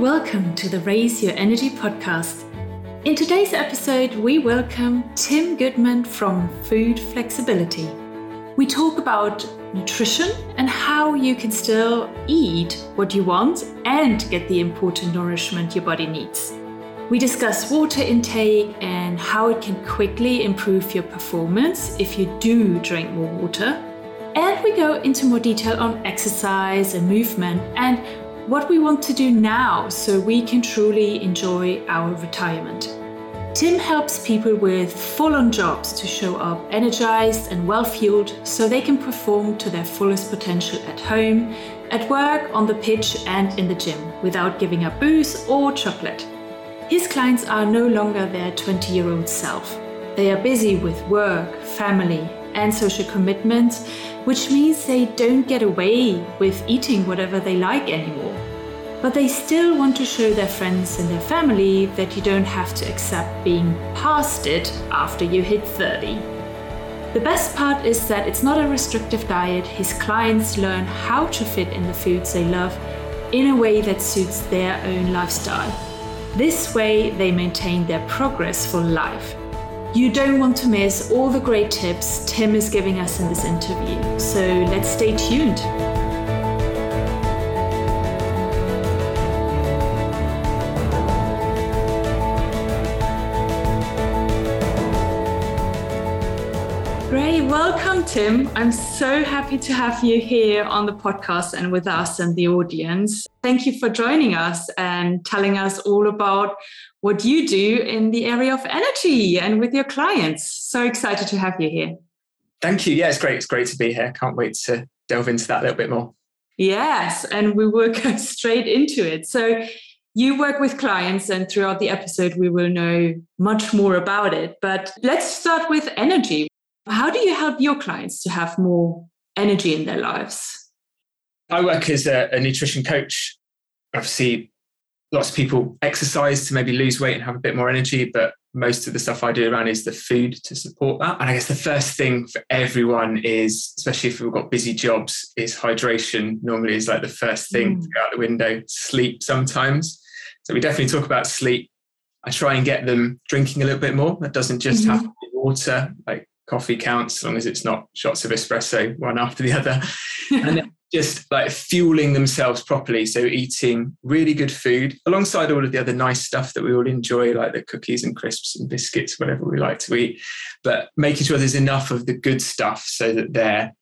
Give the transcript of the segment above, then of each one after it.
Welcome to the Raise Your Energy podcast. In today's episode, we welcome Tim Goodman from Food Flexibility. We talk about nutrition and how you can still eat what you want and get the important nourishment your body needs. We discuss water intake and how it can quickly improve your performance if you do drink more water. And we go into more detail on exercise and movement and what we want to do now so we can truly enjoy our retirement. Tim helps people with full on jobs to show up energized and well fueled so they can perform to their fullest potential at home, at work, on the pitch, and in the gym without giving up booze or chocolate. His clients are no longer their 20 year old self. They are busy with work, family, and social commitments, which means they don't get away with eating whatever they like anymore. But they still want to show their friends and their family that you don't have to accept being past it after you hit 30. The best part is that it's not a restrictive diet. His clients learn how to fit in the foods they love in a way that suits their own lifestyle. This way, they maintain their progress for life. You don't want to miss all the great tips Tim is giving us in this interview, so let's stay tuned. Welcome, Tim. I'm so happy to have you here on the podcast and with us and the audience. Thank you for joining us and telling us all about what you do in the area of energy and with your clients. So excited to have you here. Thank you. Yeah, it's great. It's great to be here. Can't wait to delve into that a little bit more. Yes, and we will go straight into it. So, you work with clients, and throughout the episode, we will know much more about it. But let's start with energy. How do you help your clients to have more energy in their lives? I work as a, a nutrition coach. Obviously, lots of people exercise to maybe lose weight and have a bit more energy, but most of the stuff I do around is the food to support that. And I guess the first thing for everyone is, especially if we've got busy jobs, is hydration. Normally is like the first thing mm. to go out the window. Sleep sometimes. So we definitely talk about sleep. I try and get them drinking a little bit more. That doesn't just mm-hmm. have to be water, like coffee counts, as long as it's not shots of espresso one after the other. and just like fueling themselves properly. So eating really good food alongside all of the other nice stuff that we all enjoy, like the cookies and crisps and biscuits, whatever we like to eat, but making sure there's enough of the good stuff so that they're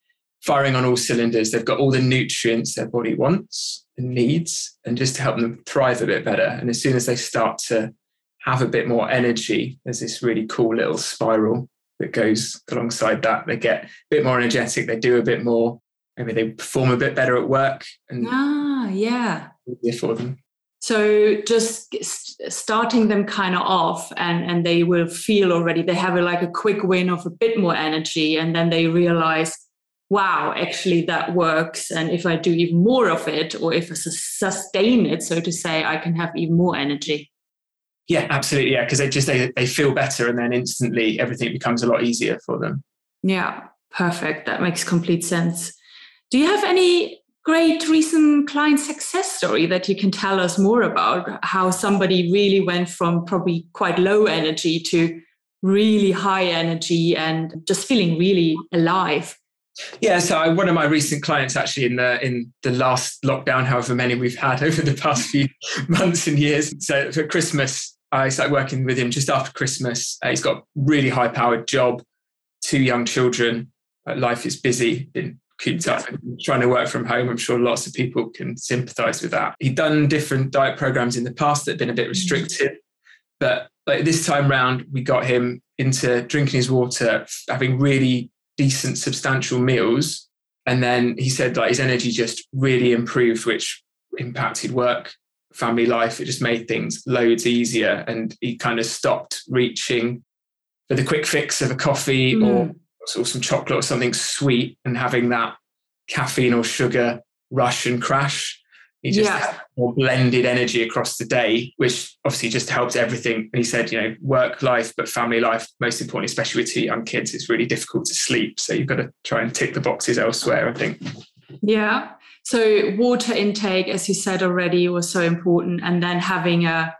firing on all cylinders. They've got all the nutrients their body wants and needs, and just to help them thrive a bit better. And as soon as they start to have a bit more energy, there's this really cool little spiral that goes alongside that. They get a bit more energetic, they do a bit more maybe they perform a bit better at work and ah yeah. easier for them. So just starting them kind of off and and they will feel already they have a, like a quick win of a bit more energy and then they realize wow actually that works. And if i do even more of it or if i sustain it so to say i can have even more energy yeah absolutely yeah because they just they, they feel better and then instantly everything becomes a lot easier for them yeah perfect that makes complete sense do you have any great recent client success story that you can tell us more about? How somebody really went from probably quite low energy to really high energy and just feeling really alive? Yeah, so I, one of my recent clients actually in the in the last lockdown, however many we've had over the past few months and years. So for Christmas, I started working with him just after Christmas. Uh, he's got a really high powered job, two young children. Uh, life is busy, been cooped up and trying to work from home. I'm sure lots of people can sympathize with that. He'd done different diet programs in the past that had been a bit mm. restrictive, but like this time round, we got him into drinking his water, having really decent, substantial meals. And then he said like his energy just really improved, which impacted work, family life. It just made things loads easier. And he kind of stopped reaching for the quick fix of a coffee mm. or or some chocolate or something sweet and having that caffeine or sugar rush and crash. He just yeah. more blended energy across the day, which obviously just helps everything. And he said, you know, work life, but family life, most importantly, especially with two young kids, it's really difficult to sleep. So you've got to try and tick the boxes elsewhere, I think. Yeah. So water intake, as you said already, was so important, and then having a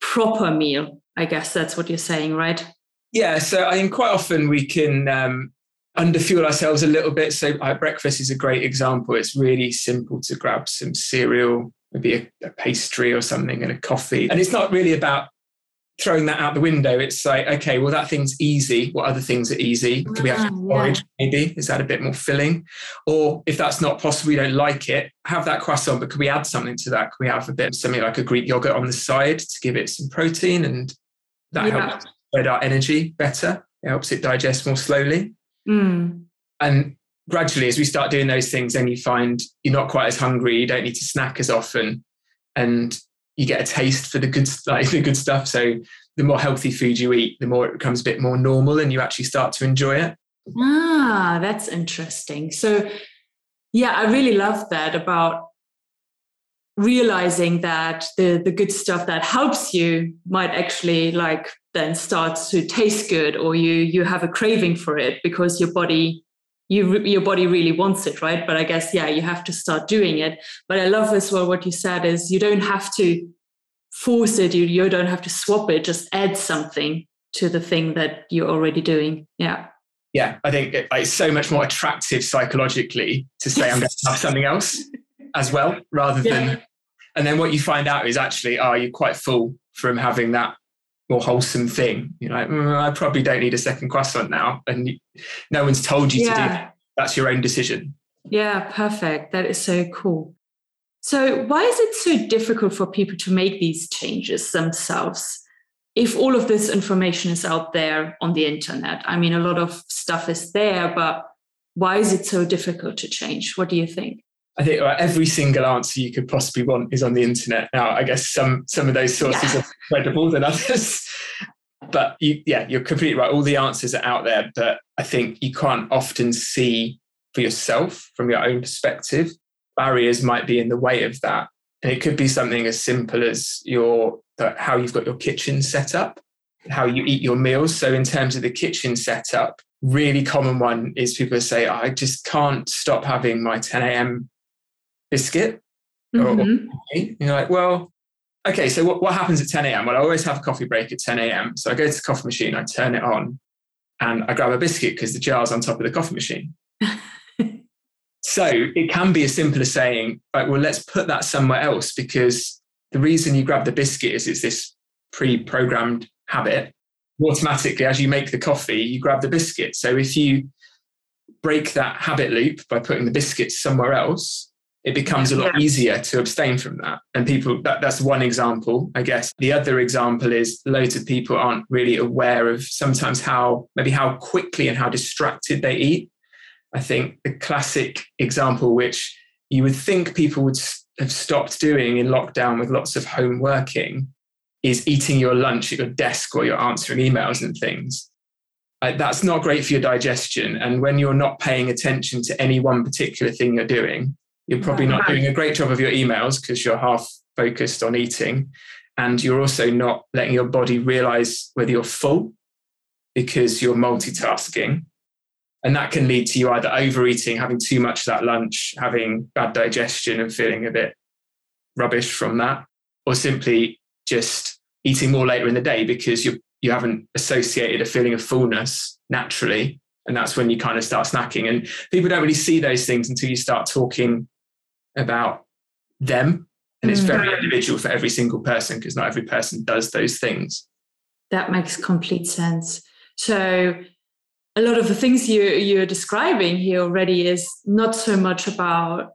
proper meal. I guess that's what you're saying, right? Yeah. So I think quite often we can um, underfuel ourselves a little bit. So uh, breakfast is a great example. It's really simple to grab some cereal, maybe a, a pastry or something, and a coffee. And it's not really about throwing that out the window. It's like, okay, well, that thing's easy. What other things are easy? Could we have ah, porridge, yeah. maybe? Is that a bit more filling? Or if that's not possible, we don't like it, have that croissant, but could we add something to that? Could we have a bit something like a Greek yogurt on the side to give it some protein? And that yeah. helps spread our energy better. It helps it digest more slowly. Mm. And gradually, as we start doing those things, then you find you're not quite as hungry. You don't need to snack as often. And you get a taste for the good like the good stuff. So the more healthy food you eat, the more it becomes a bit more normal and you actually start to enjoy it. Ah, that's interesting. So yeah, I really love that about realizing that the the good stuff that helps you might actually like then start to taste good or you you have a craving for it because your body you your body really wants it right? But i guess yeah you have to start doing it. But i love as well what you said is you don't have to force it. You, you don't have to swap it. Just add something to the thing that you're already doing. Yeah. Yeah i think it, it's so much more attractive psychologically to say i'm going to have something else as well rather yeah. than and then what you find out is actually oh you're quite full from having that more wholesome thing. You know, like, mm, I probably don't need a second croissant now, and no one's told you yeah. to do that. That's your own decision. Yeah, perfect. That is so cool. So, why is it so difficult for people to make these changes themselves? If all of this information is out there on the internet, I mean, a lot of stuff is there, but why is it so difficult to change? What do you think? I think every single answer you could possibly want is on the internet now. I guess some some of those sources yeah. are credible than others, but you, yeah, you're completely right. All the answers are out there, but I think you can't often see for yourself from your own perspective. Barriers might be in the way of that, and it could be something as simple as your how you've got your kitchen set up, how you eat your meals. So in terms of the kitchen setup, really common one is people say, I just can't stop having my 10 a.m biscuit. Mm-hmm. Or, you're like, well, okay, so what, what happens at 10 a.m.? Well, I always have a coffee break at 10 a.m. So I go to the coffee machine, I turn it on, and I grab a biscuit because the jar's on top of the coffee machine. so it can be as simple as saying, right, well, let's put that somewhere else because the reason you grab the biscuit is it's this pre-programmed habit. Automatically, as you make the coffee, you grab the biscuit. So if you break that habit loop by putting the biscuits somewhere else, it becomes a lot easier to abstain from that. And people, that, that's one example, I guess. The other example is loads of people aren't really aware of sometimes how, maybe how quickly and how distracted they eat. I think the classic example, which you would think people would have stopped doing in lockdown with lots of home working, is eating your lunch at your desk or you're answering emails and things. Uh, that's not great for your digestion. And when you're not paying attention to any one particular thing you're doing, you're probably not doing a great job of your emails because you're half focused on eating. And you're also not letting your body realize whether you're full because you're multitasking. And that can lead to you either overeating, having too much of that lunch, having bad digestion and feeling a bit rubbish from that, or simply just eating more later in the day because you you haven't associated a feeling of fullness naturally. And that's when you kind of start snacking. And people don't really see those things until you start talking about them. And it's very mm. individual for every single person because not every person does those things. That makes complete sense. So, a lot of the things you, you're describing here already is not so much about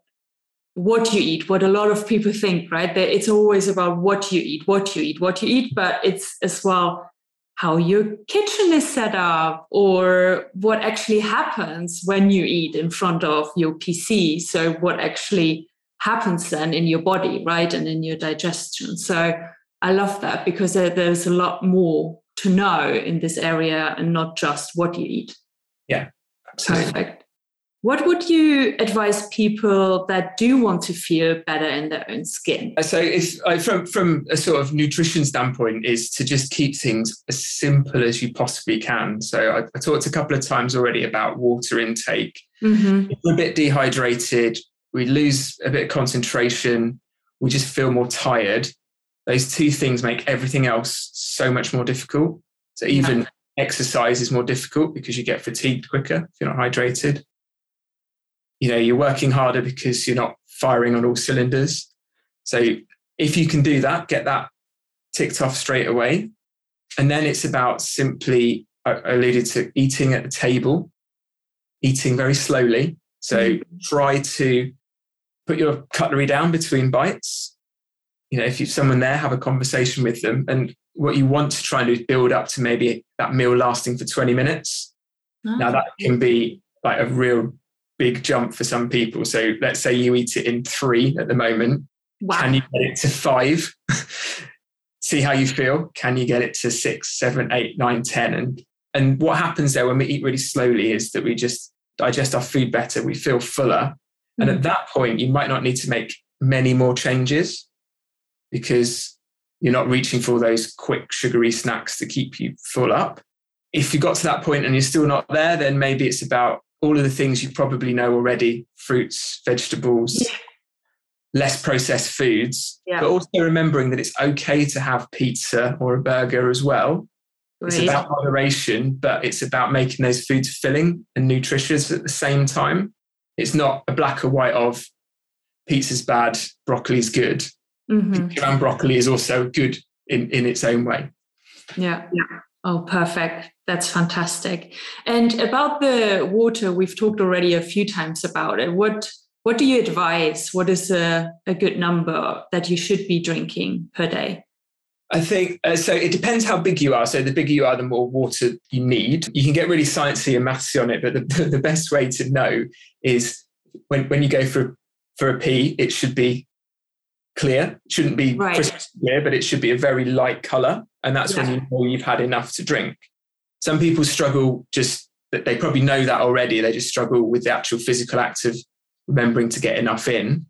what you eat, what a lot of people think, right? That it's always about what you eat, what you eat, what you eat, but it's as well how your kitchen is set up or what actually happens when you eat in front of your PC. So, what actually happens then in your body, right? And in your digestion. So I love that because there's a lot more to know in this area and not just what you eat. Yeah, absolutely. Perfect. What would you advise people that do want to feel better in their own skin? So, if from from a sort of nutrition standpoint, is to just keep things as simple as you possibly can. So, I, I talked a couple of times already about water intake. Mm-hmm. If you're a bit dehydrated, we lose a bit of concentration, we just feel more tired. Those two things make everything else so much more difficult. So even yeah. exercise is more difficult because you get fatigued quicker if you're not hydrated. You know, you're working harder because you're not firing on all cylinders. So if you can do that, get that ticked off straight away. And then it's about simply, I alluded to eating at the table, eating very slowly. So mm-hmm. try to put your cutlery down between bites. You know, if you've someone there, have a conversation with them. And what you want to try and do is build up to maybe that meal lasting for 20 minutes. Oh. Now that can be like a real big jump for some people. So let's say you eat it in three at the moment. Wow. Can you get it to five? See how you feel. Can you get it to six, seven, eight, nine, ten? And and what happens there when we eat really slowly is that we just digest our food better. We feel fuller. And at mm. that point, you might not need to make many more changes because you're not reaching for those quick sugary snacks to keep you full up. If you got to that point and you're still not there, then maybe it's about all of the things you probably know already fruits, vegetables, yeah. less processed foods, yeah. but also remembering that it's okay to have pizza or a burger as well. Right. It's about moderation, but it's about making those foods filling and nutritious at the same time. It's not a black or white of pizza's bad, broccoli's good. Mm-hmm. And broccoli is also good in, in its own way. Yeah. yeah. Oh, perfect. That's fantastic. And about the water, we've talked already a few times about it. What what do you advise? What is a, a good number that you should be drinking per day? I think uh, so. It depends how big you are. So the bigger you are, the more water you need. You can get really sciencey and mathsy on it, but the, the best way to know is when, when you go for for a pee, it should be clear. It shouldn't be right. crystal clear, but it should be a very light color, and that's yeah. when you know you've had enough to drink. Some people struggle just that they probably know that already. They just struggle with the actual physical act of remembering to get enough in.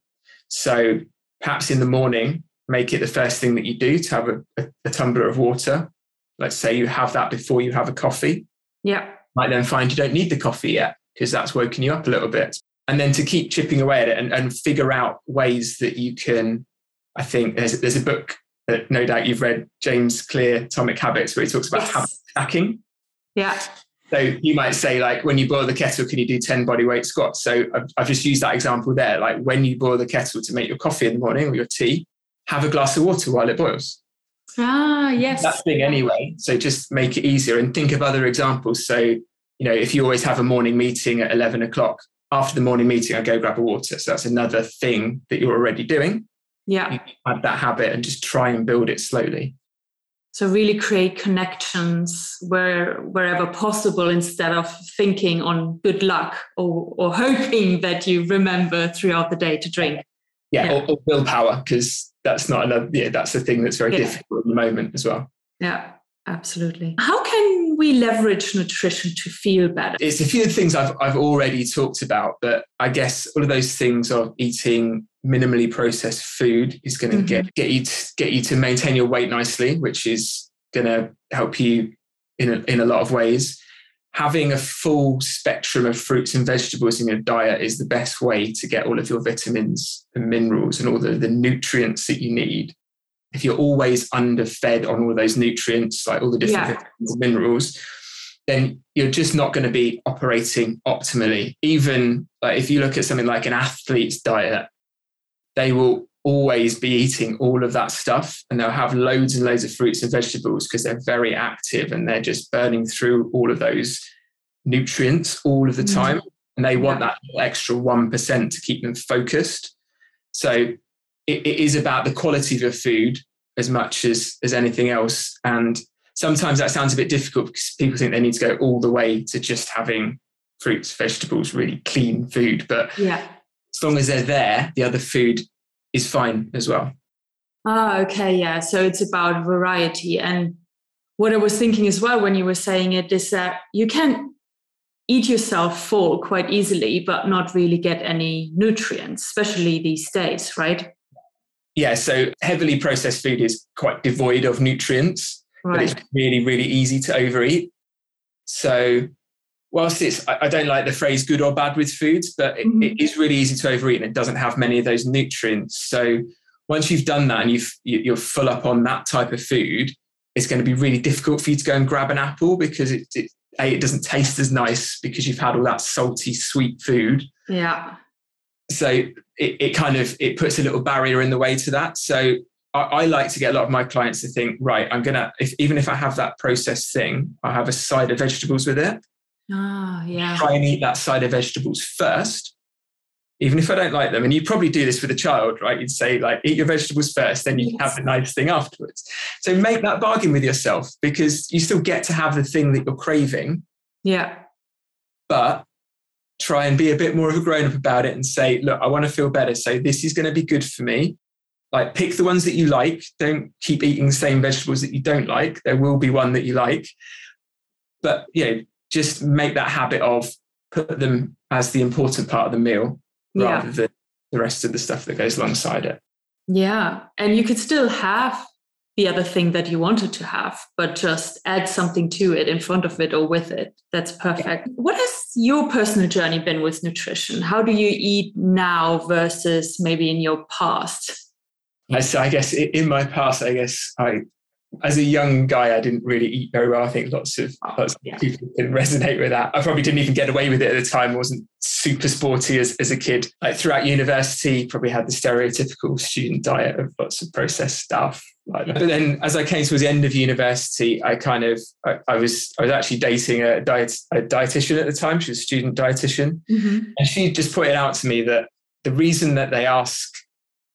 So perhaps in the morning, make it the first thing that you do to have a, a, a tumbler of water. Let's say you have that before you have a coffee. Yeah. Might then find you don't need the coffee yet because that's woken you up a little bit. And then to keep chipping away at it and, and figure out ways that you can. I think there's, there's a book that no doubt you've read, James Clear, Atomic Habits, where he talks about yes. habit stacking. Yeah. So you might say, like, when you boil the kettle, can you do 10 body weight squats? So I've, I've, just used that example there. Like, when you boil the kettle to make your coffee in the morning or your tea, have a glass of water while it boils. Ah, yes. That thing anyway. So just make it easier and think of other examples. So, you know, if you always have a morning meeting at 11 o'clock, after the morning meeting, I go grab a water. So that's another thing that you're already doing. Yeah. add that habit and just try and build it slowly so really create connections where wherever possible instead of thinking on good luck or, or hoping that you remember throughout the day to drink yeah, yeah. Or, or, willpower because that's not another yeah that's the thing that's very yeah. difficult at the moment as well yeah absolutely how can we leverage nutrition to feel better it's a few things I've, I've already talked about but i guess all of those things of eating minimally processed food is going to mm-hmm. get get you to, get you to maintain your weight nicely, which is going to help you in a, in a lot of ways. Having a full spectrum of fruits and vegetables in your diet is the best way to get all of your vitamins and minerals and all the, the nutrients that you need. If you're always underfed on all of those nutrients, like all the different yeah. minerals, then you're just not going to be operating optimally. Even like if you look at something like an athlete's diet, they will always be eating all of that stuff. And they'll have loads and loads of fruits and vegetables because they're very active and they're just burning through all of those nutrients all of the mm. time. And they want that extra 1% to keep them focused. So it, it is about the quality of your food as much as as anything else. And sometimes that sounds a bit difficult because people think they need to go all the way to just having fruits vegetables really clean food. But yeah. as long as they're there, the other food is fine as well. Ah, okay, yeah. So it's about variety. And what I was thinking as well when you were saying it is that you can eat yourself full quite easily, but not really get any nutrients, especially these days, right? Yeah, so heavily processed food is quite devoid of nutrients, right. but it's really, really easy to overeat. So whilst it's I don't like the phrase good or bad with foods, but it, mm-hmm. it is really easy to overeat and it doesn't have many of those nutrients. So once you've done that and you've you're full up on that type of food, it's going to be really difficult for you to go and grab an apple because it, it a it doesn't taste as nice because you've had all that salty sweet food. Yeah. So it, it kind of it puts a little barrier in the way to that. So I, I like to get a lot of my clients to think, right, I'm gonna if even if I have that processed thing, I have a side of vegetables with it. Ah, yeah. Try and eat that side of vegetables first even if I don't like them. And you probably do this with a child, right? You'd say, like, eat your vegetables first, then you yes. have the nice thing afterwards. So make that bargain with yourself because you still get to have the thing that you're craving. Yeah. But try and be a bit more of a grown up about it and say, look, I want to feel better. So this is going to be good for me. Like, pick the ones that you like. Don't keep eating the same vegetables that you don't like. There will be one that you like. But, you know, just make that habit of put them as the important part of the meal rather than the rest of the stuff that goes alongside it. Yeah. And you could still have the other thing that you wanted to have, but just add something to it in front of it or with it. That's perfect. Yeah. What has your personal journey been with nutrition? How do you eat now versus maybe in your past? So I guess in my past, I guess I as a young guy, I didn't really eat very well. I think lots of oh, lots yeah. people can resonate with that. I probably didn't even get away with it at the time. I wasn't super sporty as, as a kid. Like throughout university, probably had the stereotypical student diet of lots of processed stuff. Like but then as I came towards the end of university, I kind of I, I was I was actually dating a diet a dietitian at the time. She was a student dietitian. Mm-hmm. And she just pointed out to me that the reason that they ask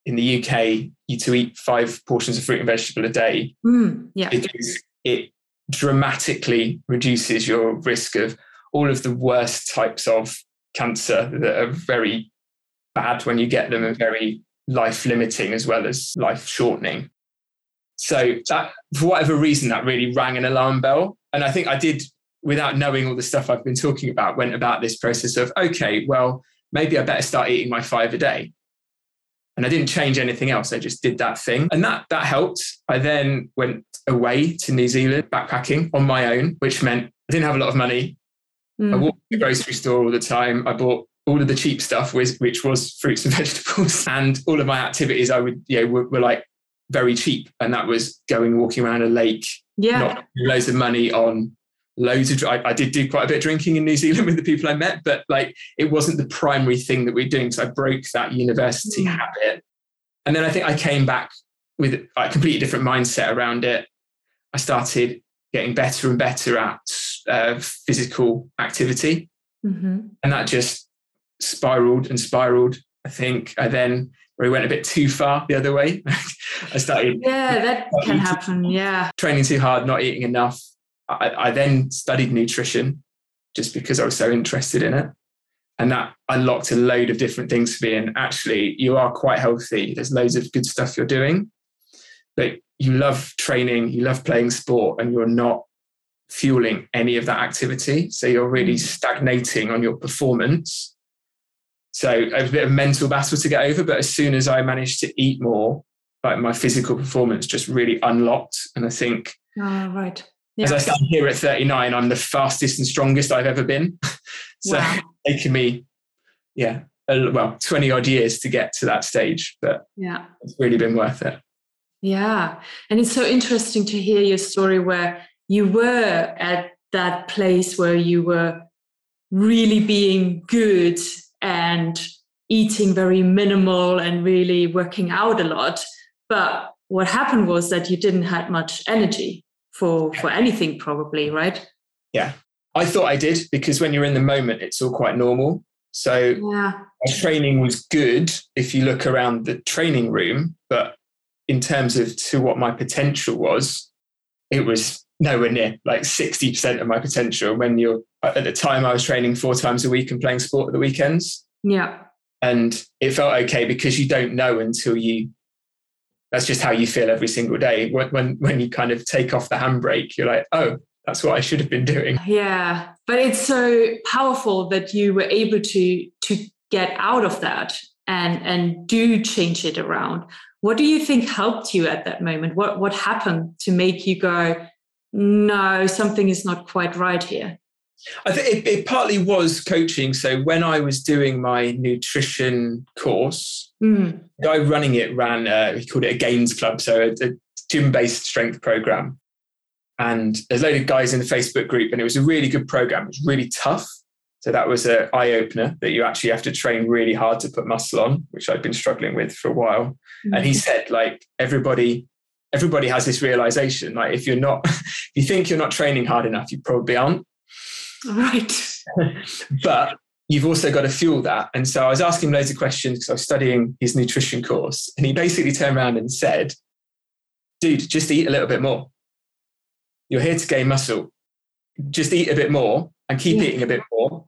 in the UK you to eat five portions of fruit and vegetable a day mm, yeah. because it dramatically reduces your risk of all of the worst types of cancer that are very bad when you get them and very life limiting as well as life shortening. So that for whatever reason that really rang an alarm bell. And I think I did without knowing all the stuff I've been talking about, went about this process of, okay, well, maybe I better start eating my five a day and I didn't change anything else. I just did that thing, and that that helped. I then went away to New Zealand backpacking on my own, which meant I didn't have a lot of money. Mm. I walked to the grocery store all the time. I bought all of the cheap stuff, which, which was fruits and vegetables, and all of my activities. I would, you know, were, were like very cheap, and that was going walking around a lake, yeah, not loads of money on loads of I, I, did do quite a bit of drinking in New Zealand with the people I met, but like it wasn't the primary thing that we are doing. So I broke that university mm. habit. And then I think I came back with a completely different mindset around it. I started getting better and better at uh, physical activity. Mm-hmm. And that just spiraled and spiraled. I think I then we went a bit too far the other way. I started. Yeah, that can happen. Yeah. Training too hard, not eating enough, I, I then studied nutrition just because I was so interested in it. And that unlocked a load of different things for me. And actually, you are quite healthy. There's loads of good stuff you're doing, but you love training, you love playing sport, and you're not fueling any of that activity. So you're really mm. stagnating on your performance. So it was a bit of a mental battle to get over. But as soon as I managed to eat more, like my physical performance just really unlocked. And I think oh, right. Yeah. As I stand here at 39, I'm the fastest and strongest I've ever been. so wow. taken me, yeah, a, well, 20 odd years to get to that stage, but yeah, it's really been worth it. Yeah. And it's so interesting to hear your story where you were at that place where you were really being good and eating very minimal and really working out a lot. But what happened was that you didn't have much energy for for anything probably right? Yeah. I thought i did because when you're in the moment it's all quite normal. So yeah. training was good if you look around the training room but in terms of to what my potential was it was nowhere near like 60% of my potential when you're uh, at the time i was training four times a week and playing sport at the weekends. Yeah. And it felt okay because you don't know until you that's just how you feel every single day. When, when, when you kind of take off the handbrake, you're like, oh, that's what I should have been doing. Yeah. But it's so powerful that you were able to to get out of that and and do change it around. What do you think helped you at that moment? What what happened to make you go, no, something is not quite right here? I think it, it, partly was coaching. So when I was doing my nutrition course, mm. the guy running it ran, uh, he called it a gains club, so a, a gym-based strength program. And there's a load of guys in the Facebook group, and it was a really good program. It was really tough. So that was an eye opener that you actually have to train really hard to put muscle on, which I've been struggling with for a while. Mm. And he said, like everybody, everybody has this realization. Like if you're not, if you think you're not training hard enough, you probably aren't. Right. but you've also got to fuel that. And so I was asking him loads of questions because I was studying his nutrition course. And he basically turned around and said, dude, just eat a little bit more. You're here to gain muscle. Just eat a bit more and keep yeah. eating a bit more.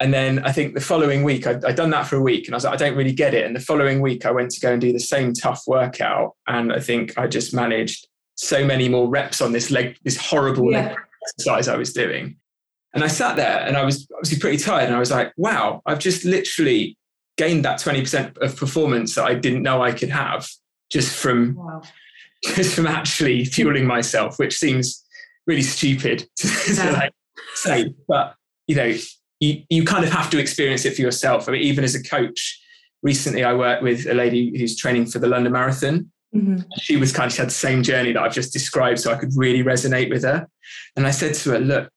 And then I think the following week, I'd, I'd, done that for a week and I was like, I don't really get it. And the following week, I went to go and do the same tough workout. And I think I just managed so many more reps on this leg, this horrible yeah. leg exercise I was doing. And I sat there and I was obviously pretty tired. And I was like, wow, I've just literally gained that 20% of performance that I didn't know I could have just from wow. just from actually fueling myself, which seems really stupid to, yeah. to like say. But you know, you, you kind of have to experience it for yourself. I mean, even as a coach, recently I worked with a lady who's training for the London Marathon. Mm-hmm. She was kind of had the same journey that I've just described, so I could really resonate with her. And I said to her, "Look,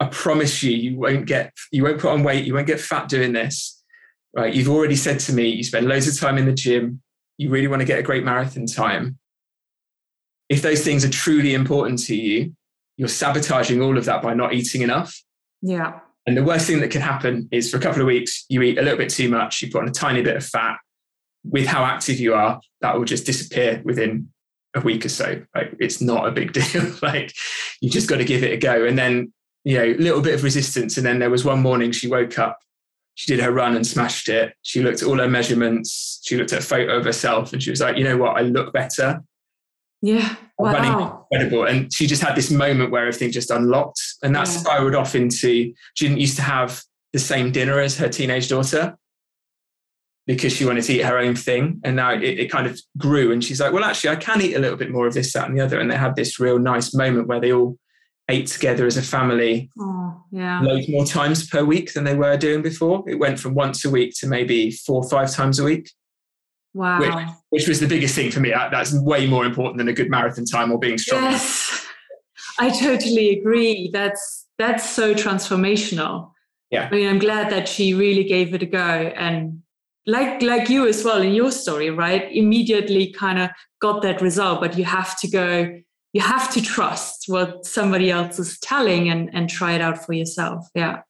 I promise you, you won't get, you won't put on weight, you won't get fat doing this. Right? You've already said to me, you spend loads of time in the gym. You really want to get a great marathon time. If those things are truly important to you, you're sabotaging all of that by not eating enough. Yeah. And the worst thing that can happen is for a couple of weeks, you eat a little bit too much, you put on a tiny bit of fat. With how active you are, that will just disappear within a week or so. Like it's not a big deal. like you just got to give it a go. And then you know, a little bit of resistance. And then there was one morning she woke up, she did her run and smashed it. She looked at all her measurements. She looked at a photo of herself and she was like, you know what, I look better. Yeah. Wow. Running incredible. And she just had this moment where everything just unlocked. And that yeah. spiraled off into she didn't used to have the same dinner as her teenage daughter because she wanted to eat her own thing. And now it, it, kind of grew. And she's like, well, actually, I can eat a little bit more of this, that, and the other. And they had this real nice moment where they all ate together as a family oh, yeah. loads more times per week than they were doing before. It went from once a week to maybe four or five times a week. Wow. Which, which was the biggest thing for me. That's way more important than a good marathon time or being strong. Yes, I totally agree. That's that's so transformational. Yeah. I mean, I'm glad that she really gave it a go and like like you as well in your story, right? Immediately kind of got that result, but you have to go you have to trust what somebody else is telling and, and try it out for yourself. Yeah.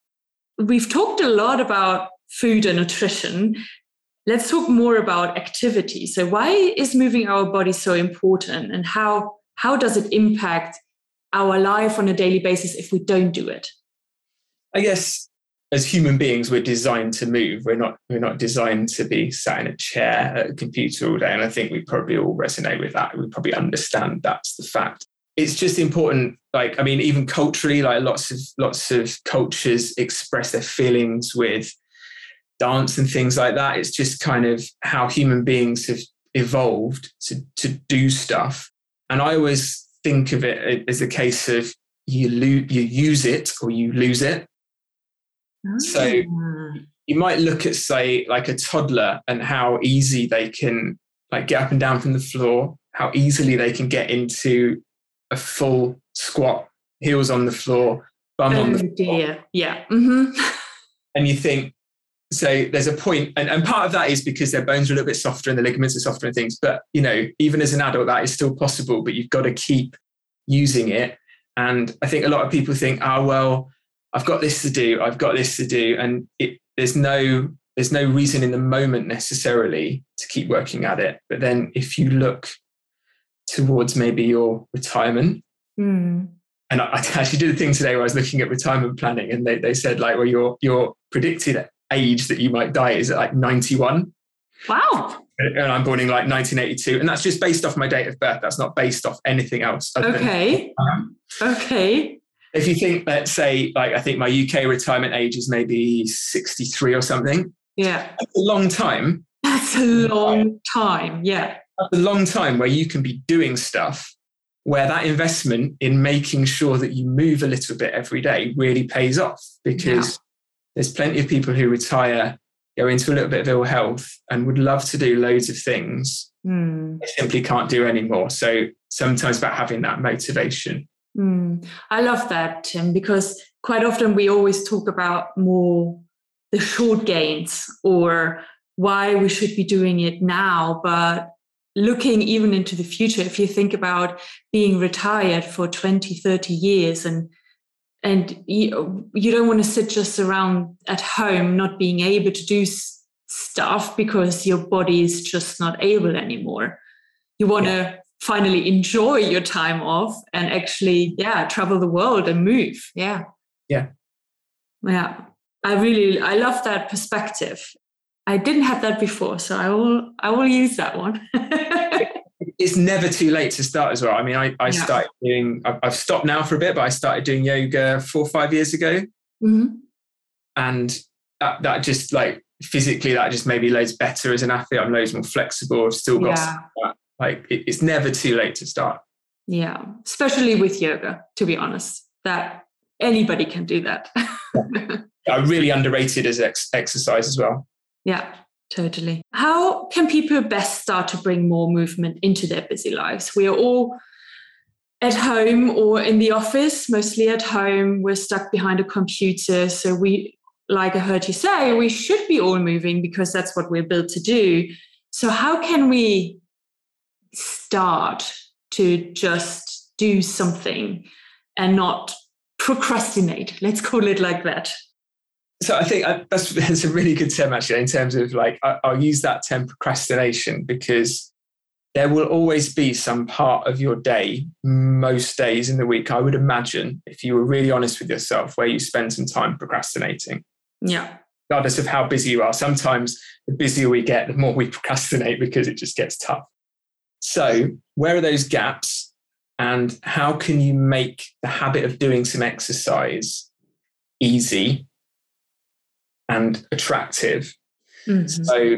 We've talked a lot about food and nutrition. Let's talk more about activity. So why is moving our body so important and how how does it impact our life on a daily basis if we don't do it? I guess as human beings, we're designed to move. We're not we're not designed to be sat in a chair at a computer all day. And I think we probably all resonate with that. We probably understand that's the fact. It's just important. Like I mean, even culturally, like lots of lots of cultures express their feelings with dance and things like that. It's just kind of how human beings have evolved to to do stuff. And I always think of it as a case of you lo- you use it or you lose it so ah. you might look at, say, like a toddler and how easy they can like get up and down from the floor, how easily they can get into a full squat, heels on the floor, bum oh, on the oh, floor. Dear. Yeah. Mm-hmm. And you think, so there's a point, and, and part of that is because their bones are a little bit softer and the ligaments are softer and things. But you know, even as an adult, that is still possible, but you've got to keep using it. And I think a lot of people think, oh well, I've got this to do, I've got this to do, and it, there's no there's no reason in the moment necessarily to keep working at it. But then if you look towards maybe your retirement, mm. and I, I, actually did a thing today where I was looking at retirement planning, and they they said like, well, your your predicted age that you might die is at like 91. Wow. And I'm born in like 1982, and that's just based off my date of birth. That's not based off anything else. Okay. okay if you think, let's say, like I think my UK retirement age is maybe 63 or something. Yeah. That's a long time. That's a long time. Yeah. That's a long time where you can be doing stuff where that investment in making sure that you move a little bit every day really pays off because yeah. there's plenty of people who retire, go into a little bit of ill health, and would love to do loads of things. Mm. They simply can't do anymore. So sometimes about having that motivation. Mm. I love that, Tim, because quite often we always talk about more the short gains or why we should be doing it now. But looking even into the future, if you think about being retired for 20, 30 years and and you, you don't want to sit just around at home not being able to do stuff because your body is just not able anymore. You want yeah. to finally enjoy your time off and actually, yeah, travel the world and move. Yeah. Yeah. Yeah. I really I love that perspective. I didn't have that before, so I will I will use that one. it's never too late to start as well. I mean, I, I yeah. started doing I've stopped now for a bit, but I started doing yoga four or five years ago. Mm-hmm. And that, that just like physically that just made me loads better as an athlete. I'm loads more flexible. I've still got yeah. Like it, it's never too late to start. Yeah, especially with yoga, to be honest. That anybody can do that. I really underrated as ex- exercise as well. Yeah, totally. How can people best start to bring more movement into their busy lives? We are all at home or in the office, mostly at home. We're stuck behind a computer. So we, like I heard you say, we should be all moving because that's what we're built to do. So how can we start to just do something and not procrastinate? Let's call it like that so I think uh, that's, that's a really good term actually in terms of like I, I'll use that term procrastination because there will always be some part of your day, most days in the week, I would imagine, if you were really honest with yourself, where you spend some time procrastinating. Yeah. Regardless of how busy you are. Sometimes the busier we get, the more we procrastinate because it just gets tough. So, where are those gaps? And how can you make the habit of doing some exercise easy and attractive. Mm-hmm. So,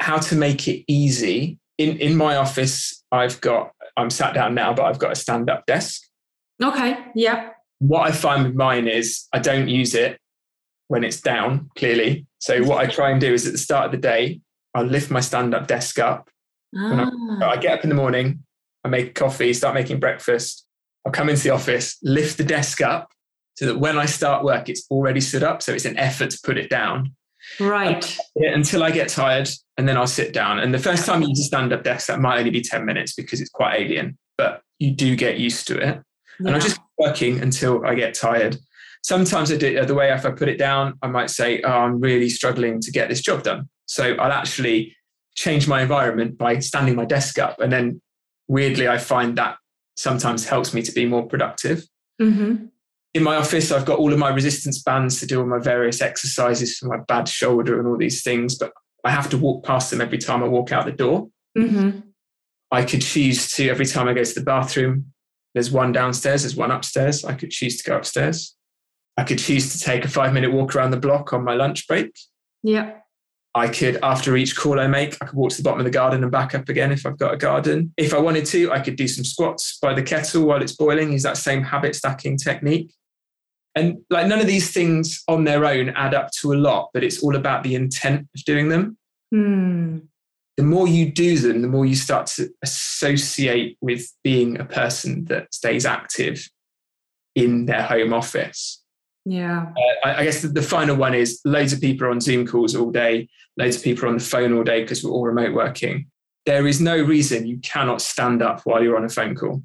how to make it easy. In, in my office, I've got, I'm sat down now, but I've got a stand up desk. Okay. Yeah. What I find with mine is I don't use it when it's down, clearly. So, what I try and do is at the start of the day, I'll lift my stand up desk up. Ah. I, I get up in the morning, I make coffee, start making breakfast. I'll come into the office, lift the desk up, so that when I start work, it's already stood up. So it's an effort to put it down. Right. Until I get tired and then I'll sit down. And the first time you use a stand up desk, that might only be 10 minutes because it's quite alien, but you do get used to it. Yeah. And I'm just working until I get tired. Sometimes I do the way if I put it down, I might say, oh, I'm really struggling to get this job done. So I'll actually change my environment by standing my desk up. And then weirdly, I find that sometimes helps me to be more productive. Mm-hmm in my office, I've got all of my resistance bands to do all my various exercises for my bad shoulder and all these things, but I have to walk past them every time I walk out the door. Mm-hmm. I could choose to, every time I go to the bathroom, there's one downstairs, there's one upstairs. I could choose to go upstairs. I could choose to take a five minute walk around the block on my lunch break. Yeah. I could, after each call I make, I could walk to the bottom of the garden and back up again if I've got a garden. If I wanted to, I could do some squats by the kettle while it's boiling, use that same habit stacking technique. And like none of these things on their own add up to a lot, but it's all about the intent of doing them. Mm. The more you do them, the more you start to associate with being a person that stays active in their home office. Yeah. Uh, I, I, guess the, the, final one is loads of people are on Zoom calls all day, loads of people are on the phone all day because we're all remote working. There is no reason you cannot stand up while you're on a phone call.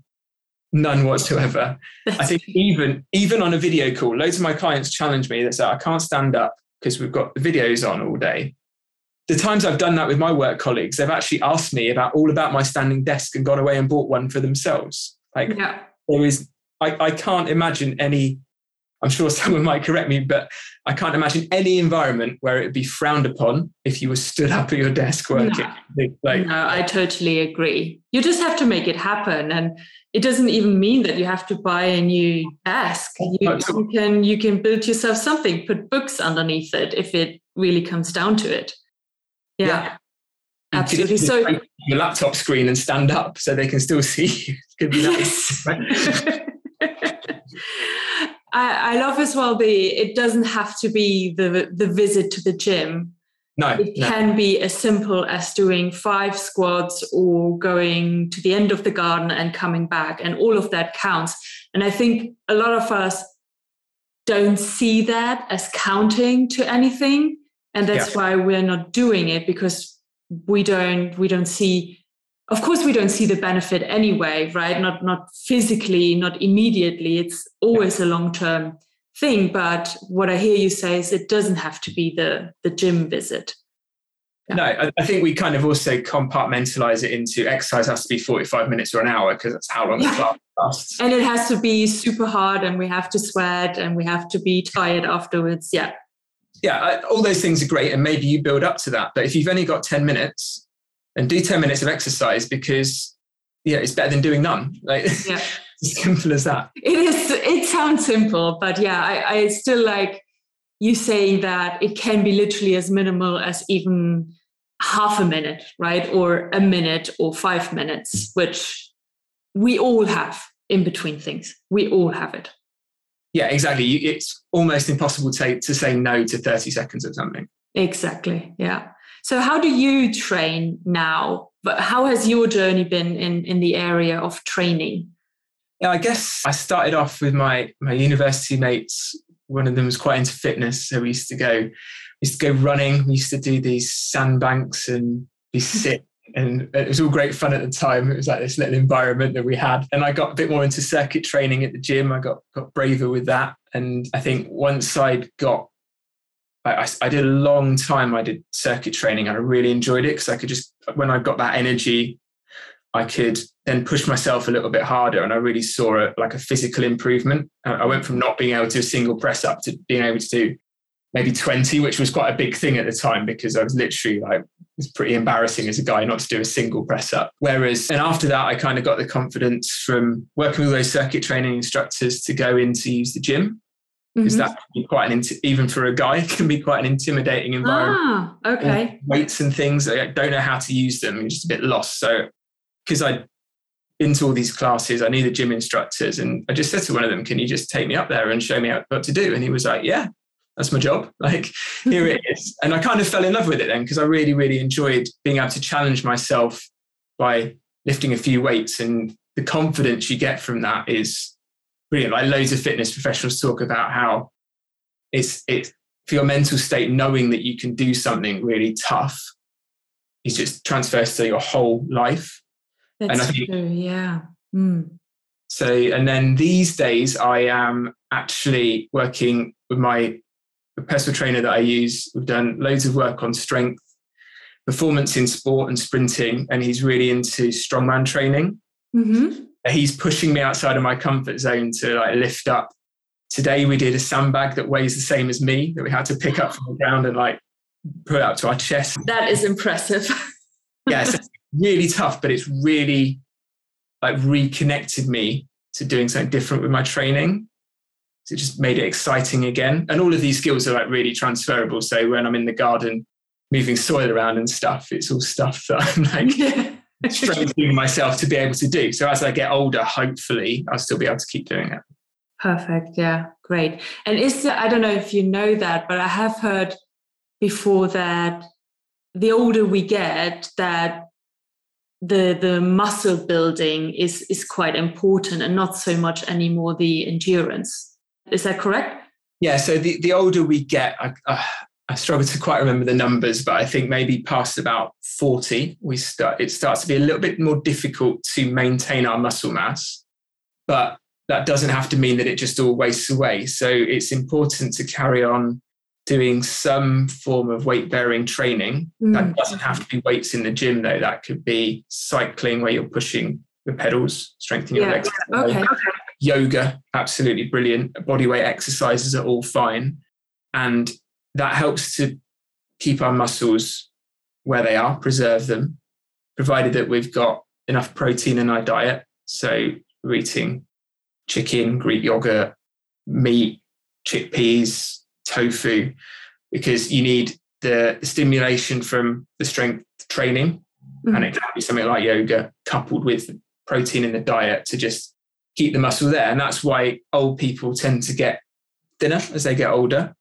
None whatsoever. I think even even on a video call, loads of my clients challenge me that say I can't stand up because we've got the videos on all day. The times I've done that with my work colleagues, they've actually asked me about all about my standing desk and gone away and bought one for themselves. Like yeah. there is, I, I can't imagine any I'm sure someone might correct me, but I can't imagine any environment where it would be frowned upon if you were stood up at your desk working. No. Like, no, I totally agree. You just have to make it happen, and it doesn't even mean that you have to buy a new desk. You, you can you can build yourself something, put books underneath it if it really comes down to it. Yeah, yeah. absolutely. So your laptop screen and stand up so they can still see you. Could be nice. I, I love as well the it doesn't have to be the the visit to the gym. No, it no. can be as simple as doing five squats or going to the end of the garden and coming back, and all of that counts. And I think a lot of us don't see that as counting to anything, and that's yeah. why we're not doing it because we don't we don't see of course we don't see the benefit anyway right? Not not physically not immediately. It's always a long term thing but what i hear you say is it doesn't have to be the the gym visit. Yeah. no I, think we kind of also compartmentalize it into exercise has to be 45 minutes or an hour because that's how long yeah. the class lasts. And it has to be super hard and we have to sweat and we have to be tired afterwards. Yeah. Yeah all those things are great and maybe you build up to that but if you've only got 10 minutes and do 10 minutes of exercise because yeah it's better than doing none. Like yeah. simple as that. It is it sounds simple but yeah I, I still like you saying that it can be literally as minimal as even half a minute right? Or a minute or five minutes which we all have in between things. We all have it. Yeah exactly. It's almost impossible to, to say no to 30 seconds of something. Exactly yeah so, how do you train now? But how has your journey been in, in the area of training? Yeah, I guess I started off with my my university mates. One of them was quite into fitness, so we used to go, we used to go running. We used to do these sandbanks and be sick and it was all great fun at the time. It was like this little environment that we had. And I got a bit more into circuit training at the gym. I got got braver with that. And I think once I got I, I, did a long time. I did circuit training and I really enjoyed it because I could just, when I got that energy, I could then push myself a little bit harder. And I really saw it like a physical improvement. I went from not being able to a single press up to being able to do maybe 20, which was quite a big thing at the time because I was literally like, it's pretty embarrassing as a guy not to do a single press up. Whereas, and after that, I kind of got the confidence from working with those circuit training instructors to go in to use the gym because mm-hmm. that can be quite an even for a guy it can be quite an intimidating environment. Ah, okay. weights and things I don't know how to use them. I'm just a bit lost. So because I into all these classes, I knew the gym instructors, and I just said to one of them, "Can you just take me up there and show me what to do?" And he was like, "Yeah." That's my job. Like, here it is. And I kind of fell in love with it then because I really, really enjoyed being able to challenge myself by lifting a few weights. And the confidence you get from that is brilliant. Like loads of fitness professionals talk about how it's it for your mental state, knowing that you can do something really tough is just transfers to your whole life. That's and I think, true, yeah. Mm. So, and then these days, I am actually working with my personal trainer that I use. We've done loads of work on strength, performance in sport, and sprinting, and he's really into strongman training. Mm-hmm he's pushing me outside of my comfort zone to like lift up. Today we did a sandbag that weighs the same as me that we had to pick up from the ground and like put up to our chest. That is impressive. yeah, it's really tough, but it's really like reconnected me to doing something different with my training. So it just made it exciting again. And all of these skills are like really transferable. So when I'm in the garden moving soil around and stuff, it's all stuff that I'm like yeah strengthening myself to be able to do. So as I get older, hopefully I'll still be able to keep doing it. Perfect. Yeah, great. And is there, I don't know if you know that, but I have heard before that the older we get, that the the muscle building is is quite important and not so much anymore the endurance. Is that correct? Yeah. So the, the older we get, I, uh, I struggle to quite remember the numbers, but I think maybe past about 40, we start it starts to be a little bit more difficult to maintain our muscle mass. But that doesn't have to mean that it just all wastes away. So it's important to carry on doing some form of weight bearing training. Mm. That doesn't have to be weights in the gym, though. That could be cycling where you're pushing the pedals, strengthening yeah. your legs. Okay. Yoga, absolutely brilliant. Bodyweight exercises are all fine. And that helps to keep our muscles where they are, preserve them, provided that we've got enough protein in our diet. So we're eating chicken, Greek yogurt, meat, chickpeas, tofu, because you need the, stimulation from the strength training Mm-hmm. And it can be something like yoga coupled with protein in the diet to just keep the muscle there. And that's why old people tend to get thinner as they get older.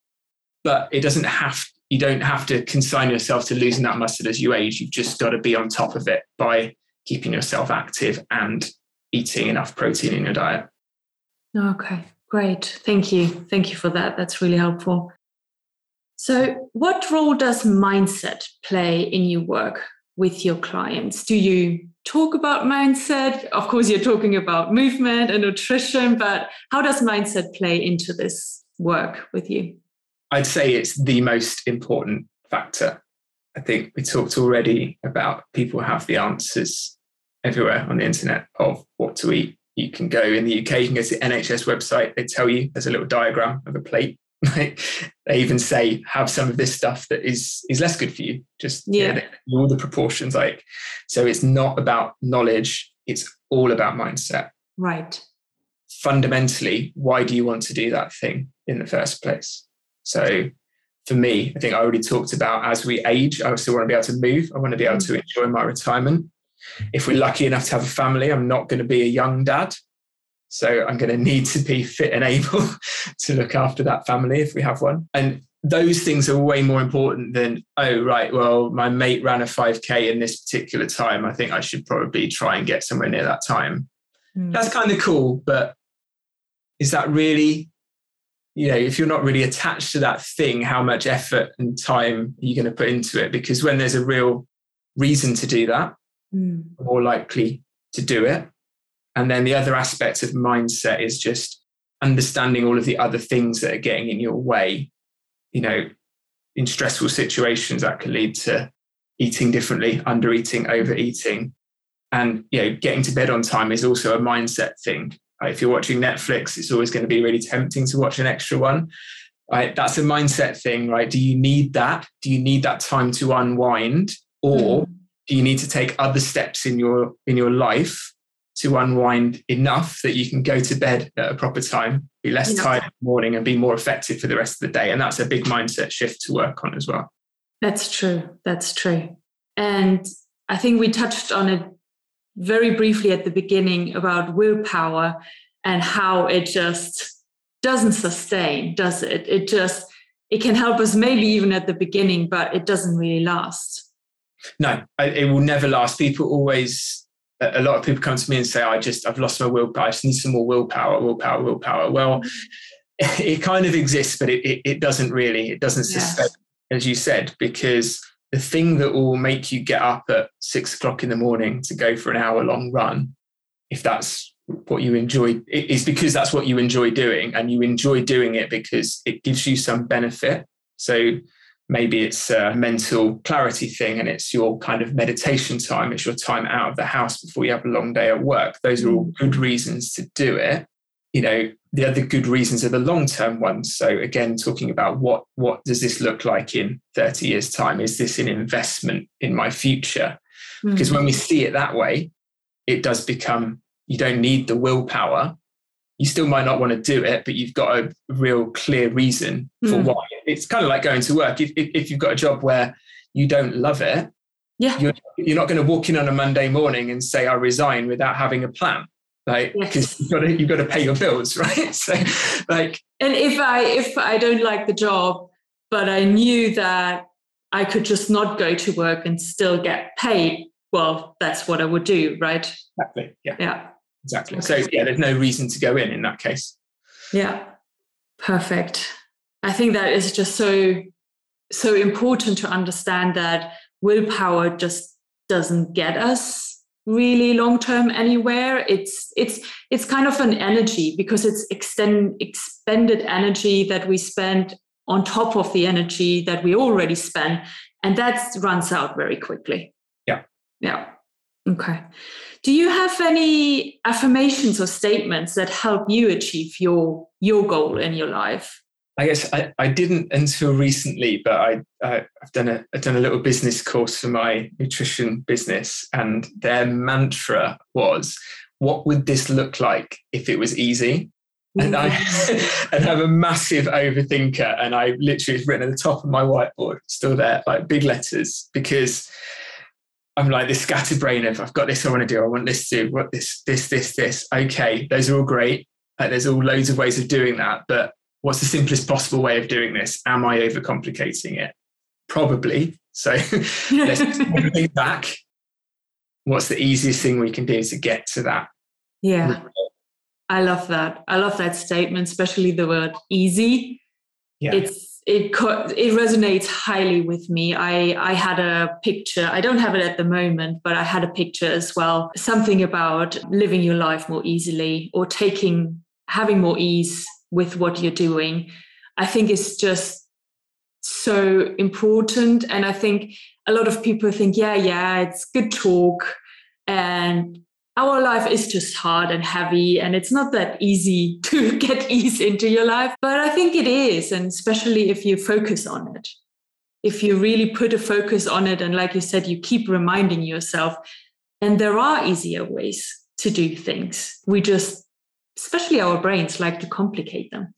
But it doesn't have, you don't have to consign yourself to losing that muscle as you age. You've just got to be on top of it by keeping yourself active and eating enough protein in your diet. Okay, great. Thank you. Thank you for that. That's really helpful. So, what role does mindset play in your work with your clients? Do you talk about mindset? Of course, you're talking about movement and nutrition, but how does mindset play into this work with you? I'd say it's the most important factor. I think we talked already about people have the answers everywhere on the internet of what to eat. You can go in the UK, you can go to the NHS website, they tell you there's a little diagram of a plate. they even say have some of this stuff that is is less good for you. Just yeah, yeah all the proportions. Like so, it's not about knowledge. It's all about mindset. Right. Fundamentally, why do you want to do that thing in the first place? So for me, I think I already talked about as we age, I still want to be able to move. I want to be able to mm. enjoy my retirement. If we're lucky enough to have a family, I'm not going to be a young dad. So I'm going to need to be fit and able to look after that family if we have one. And those things are way more important than, oh, right, well, my mate ran a 5K in this particular time. I think I should probably try and get somewhere near that time. Mm. That's kind of cool, but is that really, you know, if you're not really attached to that thing, how much effort and time are you going to put into it? Because when there's a real reason to do that, mm. more likely to do it. And then the other aspect of mindset is just understanding all of the other things that are getting in your way. You know, in stressful situations, that can lead to eating differently, under eating, overeating. And you know, getting to bed on time is also a mindset thing. If you're watching Netflix, it's always going to be really tempting to watch an extra one. Right? That's a mindset thing, right? Do you need that? Do you need that time to unwind? Or mm do you need to take other steps in your in your life to unwind enough that you can go to bed at a proper time, be less yeah. tired in the morning, and be more effective for the rest of the day. And that's a big mindset shift to work on as well. That's true. That's true. And I think we touched on it very briefly at the beginning about willpower and how it just doesn't sustain, does it? It just it can help us maybe even at the beginning, but it doesn't really last. No, it will never last. People always, a lot of people come to me and say, I just, I've lost my willpower. I just need some more willpower, willpower, willpower. Well, it kind of exists, but it, it, it doesn't really, it doesn't sustain, yes. as you said, because the thing that will make you get up at six o'clock in the morning to go for an hour long run, if that's what you enjoy, is because that's what you enjoy doing. And you enjoy doing it because it gives you some benefit. So maybe it's a mental clarity thing and it's your kind of meditation time it's your time out of the house before you have a long day at work those are all mm. good reasons to do it you know the other good reasons are the long term ones so again talking about what what does this look like in 30 years time is this an investment in my future mm. because when we see it that way it does become you don't need the willpower you still might not want to do it, but you've got a real clear reason for mm. why. It's kind of like going to work. If, if, if, you've got a job where you don't love it, yeah, you're, you're not going to walk in on a Monday morning and say I resign without having a plan, like because yes. you've got to you've got to pay your bills, right? So, like, and if I if I don't like the job, but I knew that I could just not go to work and still get paid, well, that's what I would do, right? Exactly. Yeah. Yeah. Exactly. So yeah, there's no reason to go in in that case. Yeah. Perfect. I think that is just so so important to understand that willpower just doesn't get us really long term anywhere. It's it's it's kind of an energy because it's extend expended energy that we spend on top of the energy that we already spend and that runs out very quickly. Yeah. Yeah. Okay. Do you have any affirmations or statements that help you achieve your your goal in your life? I guess I, I didn't until recently, but I, I have done a I've done a little business course for my nutrition business, and their mantra was, "What would this look like if it was easy?" and I and I'm a massive overthinker, and I literally it's written at the top of my whiteboard, still there, like big letters, because I'm like this scatterbrain of I've got this I want to do, I want this to what this, this, this, this. Okay, those are all great. Like there's all loads of ways of doing that, but what's the simplest possible way of doing this? Am I overcomplicating it? Probably. So let's think back. What's the easiest thing we can do to get to that? Yeah. I love that. I love that statement, especially the word easy. Yeah. It's it it resonates highly with me. I I had a picture. I don't have it at the moment, but I had a picture as well. Something about living your life more easily or taking having more ease with what you're doing. I think it's just so important, and I think a lot of people think, yeah, yeah, it's good talk, and our life is just hard and heavy and it's not that easy to get ease into your life but i think it is and especially if you focus on it. If you really put a focus on it and like you said you keep reminding yourself and there are easier ways to do things. We just especially our brains like to complicate them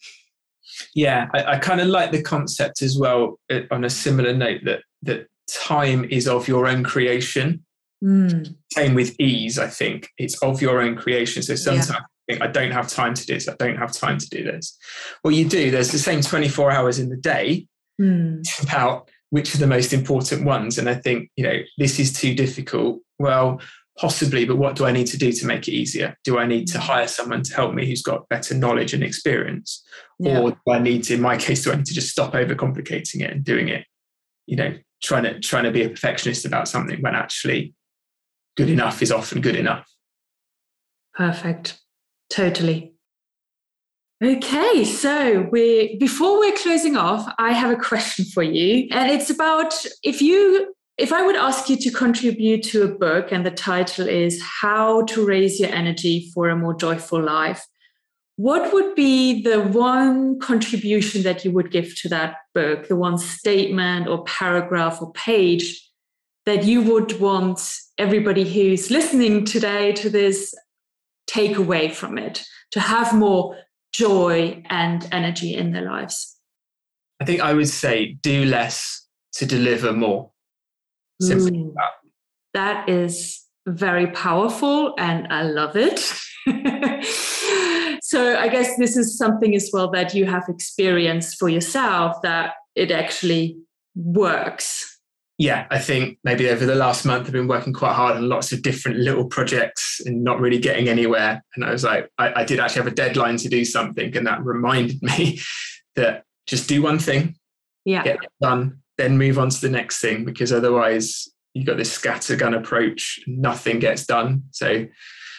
yeah i, I kind of like the concept as well uh, on a similar note that that time is of your own creation Mm. Same with ease, I think. It's of your own creation. So sometimes yeah. I think I don't have time to do this. I don't have time to do this. Well, you do. There's the same 24 hours in the day. Mm. About which are the most important ones. And I think, you know, this is too difficult. Well, possibly, but what do I need to do to make it easier? Do I need to hmm. hire someone to help me who's got better knowledge and experience? Yeah. Or do I need to, in my case, do I need to just stop overcomplicating it and doing it, you know, trying to trying to be a perfectionist about something when actually good enough is often good enough. Perfect. Totally. Okay, so we before we're closing off, I have a question for you. And it's about if you if I would ask you to contribute to a book and the title is How to Raise Your Energy for a More Joyful Life, what would be the one contribution that you would give to that book, the one statement or paragraph or page that you would want everybody who's listening today to this take away from it to have more joy and energy in their lives? I think I would say do less to deliver more. Simply that. Mm. that is very powerful and I love it. so I guess this is something as well that you have experienced for yourself that it actually works yeah, I think maybe over the last month I've been working quite hard on lots of different little projects and not really getting anywhere. And I was like, I, I did actually have a deadline to do something, and that reminded me that just do one thing, yeah, get it done, then move on to the next thing, because otherwise you've got this scattergun approach, nothing gets done. So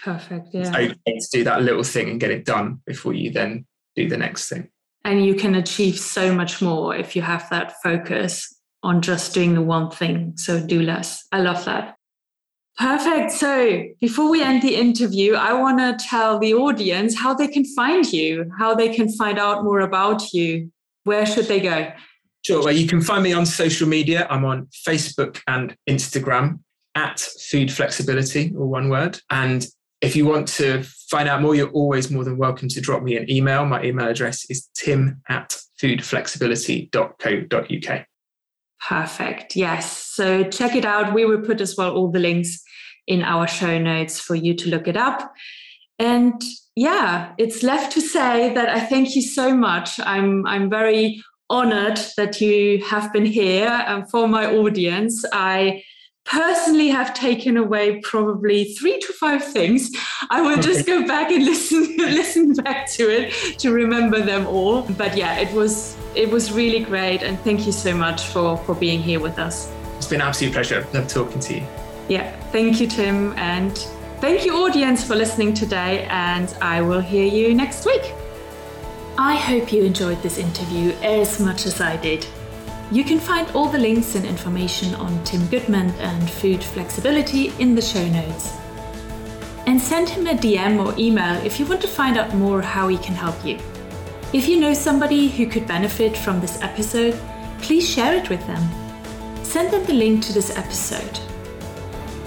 perfect, yeah. It's okay to do that little thing and get it done before you then do the next thing. And you can achieve so much more if you have that focus on just doing the one thing. So do less. I love that. Perfect. So before we end the interview, I want to tell the audience how they can find you, how they can find out more about you. Where should they go? Sure. Well, you can find me on social media. I'm on Facebook and Instagram at Food Flexibility, or one word. And if you want to find out more, you're always more than welcome to drop me an email. My email address is tim at foodflexibility.co.uk. Perfect. Yes. So check it out. We will put as well all the links in our show notes for you to look it up. And yeah, it's left to say that I thank you so much. I'm I'm very honored that you have been here and for my audience. I personally have taken away probably three to five things. I will just go back and listen listen back to it to remember them all. But yeah, it was it was really great and thank you so much for for being here with us. It's been an absolute pleasure. Love talking to you. Yeah, thank you Tim and thank you audience for listening today and I will hear you next week. I hope you enjoyed this interview as much as I did. You can find all the links and information on Tim Goodman and food flexibility in the show notes. And send him a DM or email if you want to find out more how he can help you. If you know somebody who could benefit from this episode, please share it with them. Send them the link to this episode.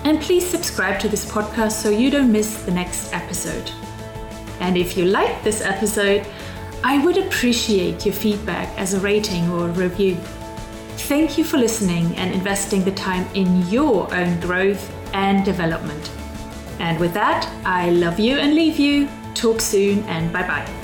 And please subscribe to this podcast so you don't miss the next episode. And if you like this episode, I would appreciate your feedback as a rating or a review. Thank you for listening and investing the time in your own growth and development. And with that, I love you and leave you. Talk soon and bye bye.